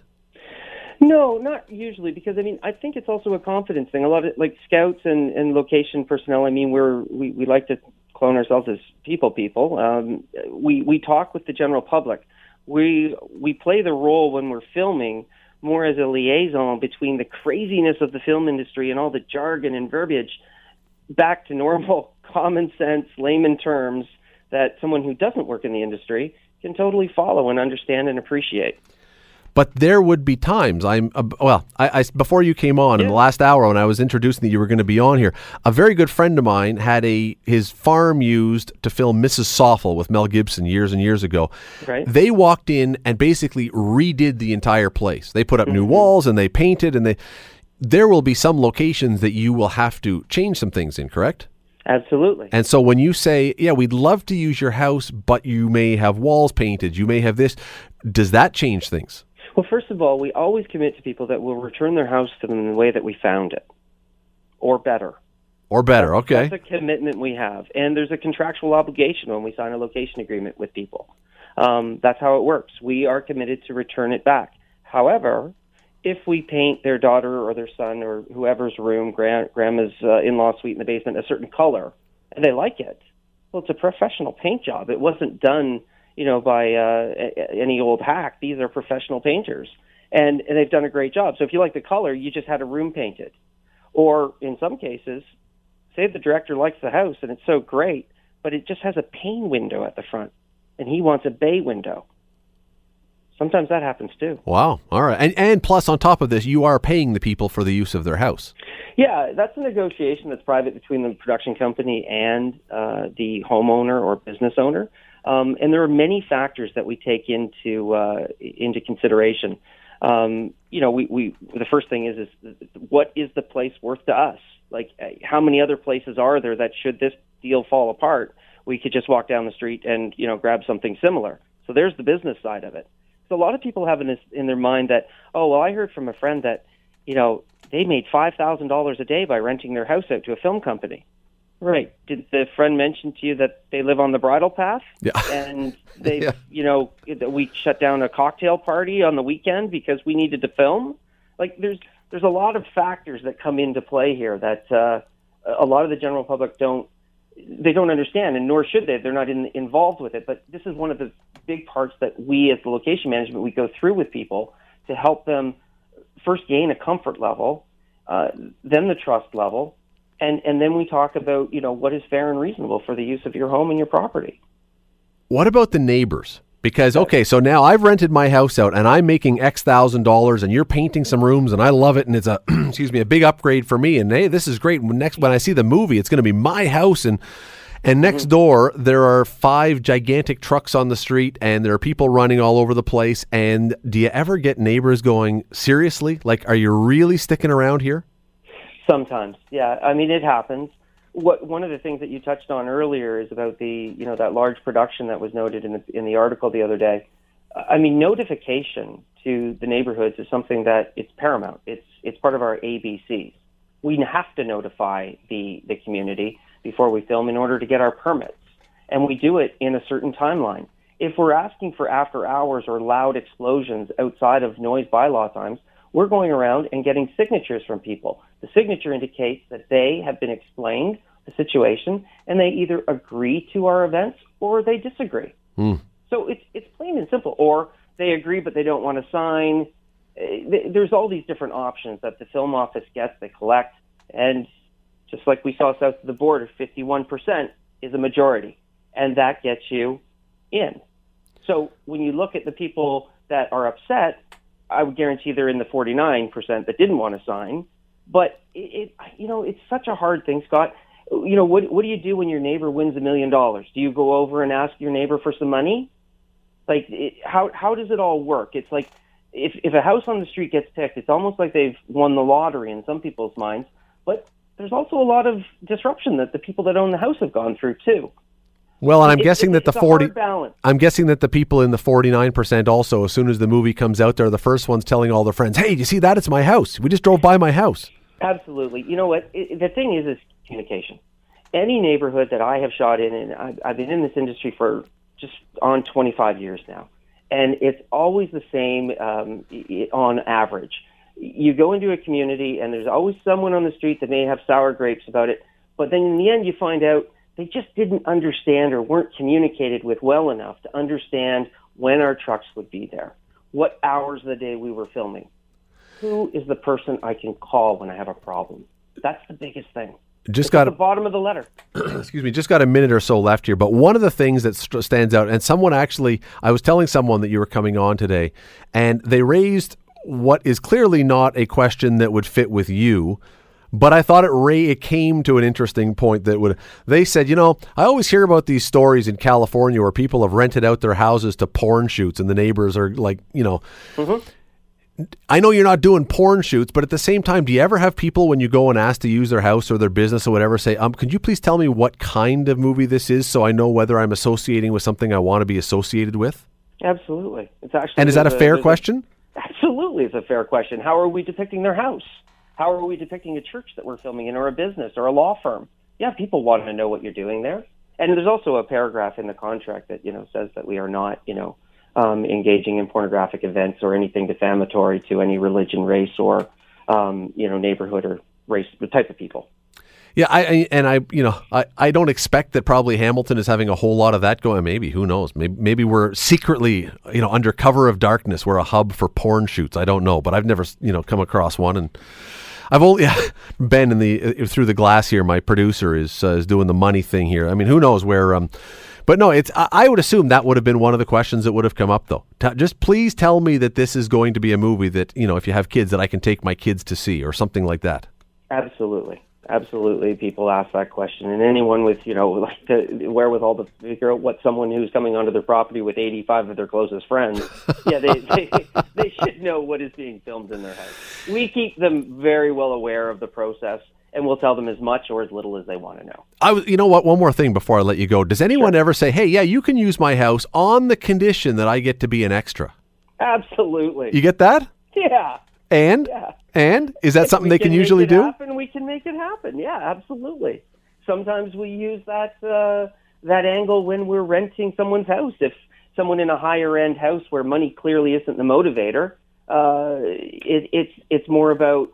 No, not usually, because I mean, I think it's also a confidence thing. A lot of like scouts and, and location personnel. I mean, we're we, we like to clone ourselves as people. People. Um, we we talk with the general public. We we play the role when we're filming more as a liaison between the craziness of the film industry and all the jargon and verbiage back to normal common sense layman terms that someone who doesn't work in the industry can totally follow and understand and appreciate. But there would be times I'm uh, well. I, I before you came on in the last hour when I was introducing that you were going to be on here. A very good friend of mine had a his farm used to film Mrs. Soffel with Mel Gibson years and years ago. Right. They walked in and basically redid the entire place. They put up new Mm-hmm. walls and they painted and they. There will be some locations that you will have to change some things in. Correct. Absolutely. And so when you say, "Yeah, we'd love to use your house, but you may have walls painted, you may have this," does that change things? Well, first of all, we always commit to people that we'll return their house to them in the way that we found it, or better. Or better, okay. That's a commitment we have, and there's a contractual obligation when we sign a location agreement with people. Um, that's how it works. We are committed to return it back. However, if we paint their daughter or their son or whoever's room, grand, grandma's uh, in-law suite in the basement, a certain color, and they like it, well, it's a professional paint job. It wasn't done, you know, by uh, any old hack. These are professional painters, and, and they've done a great job. So if you like the color, you just had a room painted, or in some cases, say the director likes the house and it's so great, but it just has a pane window at the front, and he wants a bay window. Sometimes that happens too. Wow. All right. And and plus on top of this, you are paying the people for the use of their house. Yeah, that's a negotiation that's private between the production company and uh, the homeowner or business owner. Um, and there are many factors that we take into uh, into consideration. Um, you know, we, we the first thing is is what is the place worth to us? Like, uh, how many other places are there that should this deal fall apart, we could just walk down the street and you know grab something similar. So there's the business side of it. So a lot of people have in this in their mind that oh well I heard from a friend that you know they made five thousand dollars a day by renting their house out to a film company. Right. Did the friend mention to you that they live on the bridle path? Yeah. And they, Yeah. you know, we shut down a cocktail party on the weekend because we needed to film. Like, there's there's a lot of factors that come into play here that uh, a lot of the general public don't they don't understand, and nor should they. They're not in, involved with it. But this is one of the big parts that we, as the location management, we go through with people to help them first gain a comfort level, uh, then the trust level, and and then we talk about you know what is fair and reasonable for the use of your home and your property. What about the neighbors? Because okay, so now I've rented my house out and I'm making X thousand dollars, and you're painting some rooms, and I love it, and it's a excuse me a big upgrade for me. And hey, this is great. When next when I see the movie, it's going to be my house, and and next mm-hmm. door there are five gigantic trucks on the street, and there are people running all over the place. And do you ever get neighbors going seriously? Like, are you really sticking around here? Sometimes, yeah. I mean, it happens. What one of the things that you touched on earlier is about the you know that large production that was noted in the in the article the other day. I mean, notification to the neighborhoods is something that it's paramount. It's it's part of our ABCs. We have to notify the the community before we film in order to get our permits, and we do it in a certain timeline. If we're asking for after hours or loud explosions outside of noise bylaw times, we're going around and getting signatures from people. The signature indicates that they have been explained the situation and they either agree to our events or they disagree. So it's it's plain and simple. Or they agree but they don't want to sign. Eh, There's all these different options that the film office gets. They collect, and just like we saw south of the border, 51% is a majority, and that gets you in. So when you look at the people that are upset, I would guarantee they're in the 49% that didn't want to sign. But it, it, you know, it's such a hard thing, Scott. You know, what what do you do when your neighbor wins a million dollars? Do you go over and ask your neighbor for some money? Like, it, how how does it all work? It's like if if a house on the street gets picked, it's almost like they've won the lottery in some people's minds. But there's also a lot of disruption that the people that own the house have gone through too. Well, and I'm It- guessing it- that the 40 balance. I'm guessing that the people in the 49% also, as soon as the movie comes out, they're the first ones telling all their friends, hey, you see that? It's my house. We just drove by my house. Absolutely. You know what? It, the thing is, is communication. Any neighborhood that I have shot in, and I've, I've been in this industry for just on 25 years now, and it's always the same um, i- i- on average. You go into a community, and there's always someone on the street that may have sour grapes about it, but then in the end, you find out they just didn't understand or weren't communicated with well enough to understand when our trucks would be there, what hours of the day we were filming who is the person I can call when I have a problem? That's the biggest thing. Just It's got the bottom of the letter. excuse me, just got a minute or so left here. But one of the things that st- stands out, and someone actually, I was telling someone that you were coming on today, and they raised what is clearly not a question that would fit with you. But I thought it Ray it came to an interesting point that would they said, you know, I always hear about these stories in California where people have rented out their houses to porn shoots and the neighbors are like, you know, I know you're not doing porn shoots, but at the same time, do you ever have people when you go and ask to use their house or their business or whatever say, um, could you please tell me what kind of movie this is so I know whether I'm associating with something I want to be associated with? Absolutely. It's actually And is that a fair there's question? absolutely, it's a fair question. How are we depicting their house? How are we depicting a church that we're filming in, or a business, or a law firm? Yeah, people want to know what you're doing there. And there's also a paragraph in the contract that you know says that we are not, you know, um, engaging in pornographic events or anything defamatory to any religion, race, or um, you know, neighborhood or race, the type of people. Yeah, I, I and I, you know, I, I don't expect that probably Hamilton is having a whole lot of that going. Maybe who knows? Maybe maybe we're secretly, you know, under cover of darkness, we're a hub for porn shoots. I don't know, but I've never, you know, come across one, and I've only Ben in the uh, through the glass here. My producer is uh, is doing the money thing here. I mean, who knows where? Um, but no, it's. I, I would assume that would have been one of the questions that would have come up, though. T- just please tell me that this is going to be a movie that you know, if you have kids, that I can take my kids to see, or something like that. Absolutely. Absolutely. People ask that question. And anyone with, you know, like the wherewithal to figure out what someone who's coming onto their property with 85 of their closest friends, yeah, they, they, they should know what is being filmed in their house. We keep them very well aware of the process and we'll tell them as much or as little as they want to know. I was, you know what? One more thing before I let you go. Does anyone ever say, "Hey, yeah, you can use my house on the condition that I get to be an extra"? Absolutely. You get that? yeah. And Yeah. and is that something they can make usually do? Happen, we can make it happen. Yeah, absolutely. sometimes we use that uh, that angle when we're renting someone's house. If someone in a higher end house where money clearly isn't the motivator, uh, it, it's it's more about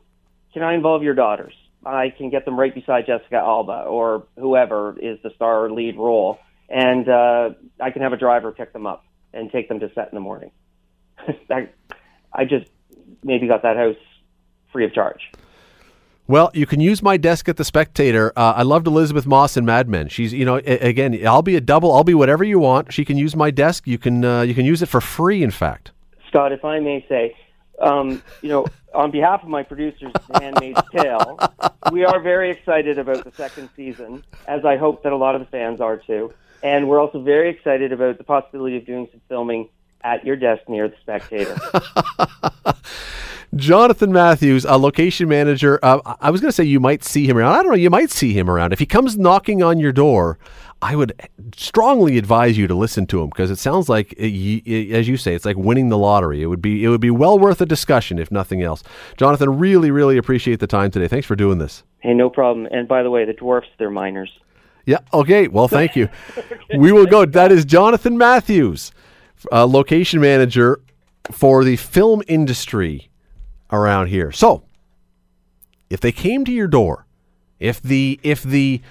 can I involve your daughters? I can get them right beside Jessica Alba or whoever is the star or lead role, and uh, I can have a driver pick them up and take them to set in the morning. I, I just maybe got that house free of charge. Well, you can use my desk at the Spectator. Uh, I loved Elisabeth Moss in Mad Men. She's, you know, a- again, I'll be a double. I'll be whatever you want. She can use my desk. You can, uh, you can use it for free. In fact, Scott, if I may say, um, you know, on behalf of my producers, The Handmaid's Tale, we are very excited about the second season, as I hope that a lot of the fans are too. And we're also very excited about the possibility of doing some filming at your desk near the Spectator. Jonathan Matthews, a location manager. Uh, I was going to say you might see him around. I don't know. You might see him around if he comes knocking on your door. I would strongly advise you to listen to him because it sounds like, uh, as you say, it's like winning the lottery. It would be it would be well worth a discussion if nothing else. Jonathan, really, really appreciate the time today. Thanks for doing this. hey, no problem. And by the way, the dwarfs, they're miners. Yeah. Okay. Well, thank you. we will go. That is Jonathan Matthews, uh, location manager for the film industry around here. So, if they came to your door, if the if the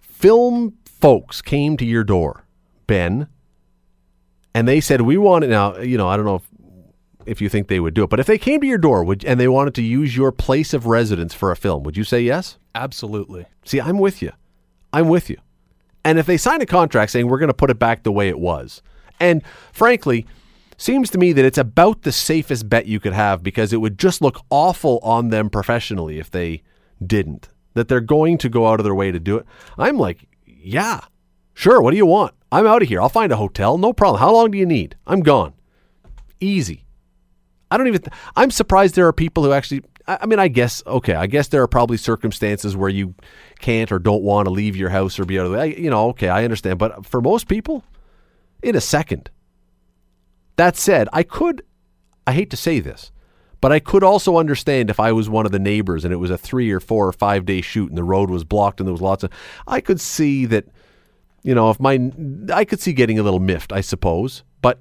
film folks came to your door, Ben, and they said we want it now, you know, I don't know if, if you think they would do it, but if they came to your door would, and they wanted to use your place of residence for a film, would you say yes? Absolutely. See, I'm with you. I'm with you. And if they sign a contract saying we're going to put it back the way it was, and frankly, seems to me that it's about the safest bet you could have because it would just look awful on them professionally if they didn't. That they're going to go out of their way to do it. I'm like, yeah, sure. What do you want? I'm out of here. I'll find a hotel. No problem. How long do you need? I'm gone. Easy. I don't even. Th- I'm surprised there are people who actually. I, I mean, I guess okay. I guess there are probably circumstances where you can't or don't want to leave your house or be out of the way. You know, okay, I understand. But for most people, in a second. That said, I could. I hate to say this, but I could also understand if I was one of the neighbors and it was a three or four or five day shoot and the road was blocked and there was lots of. I could see that. You know, if my. I could see getting a little miffed, I suppose. But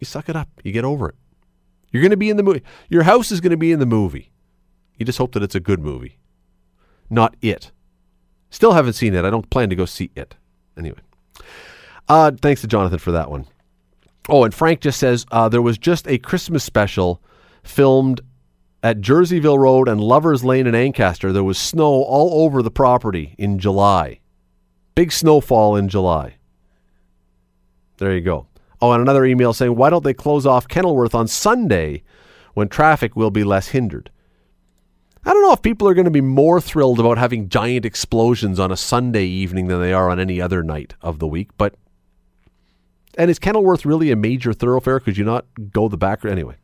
you suck it up. You get over it. You're going to be in the movie. Your house is going to be in the movie. You just hope that it's a good movie, not it. Still haven't seen it. I don't plan to go see it. Anyway, uh, thanks to Jonathan for that one. Oh, and Frank just says uh, there was just a Christmas special filmed at Jerseyville Road and Lovers Lane in Ancaster. There was snow all over the property in July. Big snowfall in July. There you go. Oh, and another email saying, why don't they close off Kenilworth on Sunday when traffic will be less hindered? I don't know if people are going to be more thrilled about having giant explosions on a Sunday evening than they are on any other night of the week, but. And is Kenilworth really a major thoroughfare? Could you not go the back? Anyway,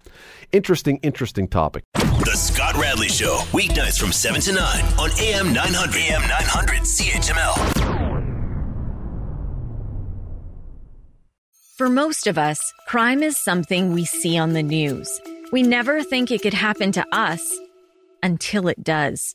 interesting, interesting topic. The Scott Radley Show, weeknights from 7 to 9 on AM 900. AM 900 CHML. For most of us, crime is something we see on the news. We never think it could happen to us until it does.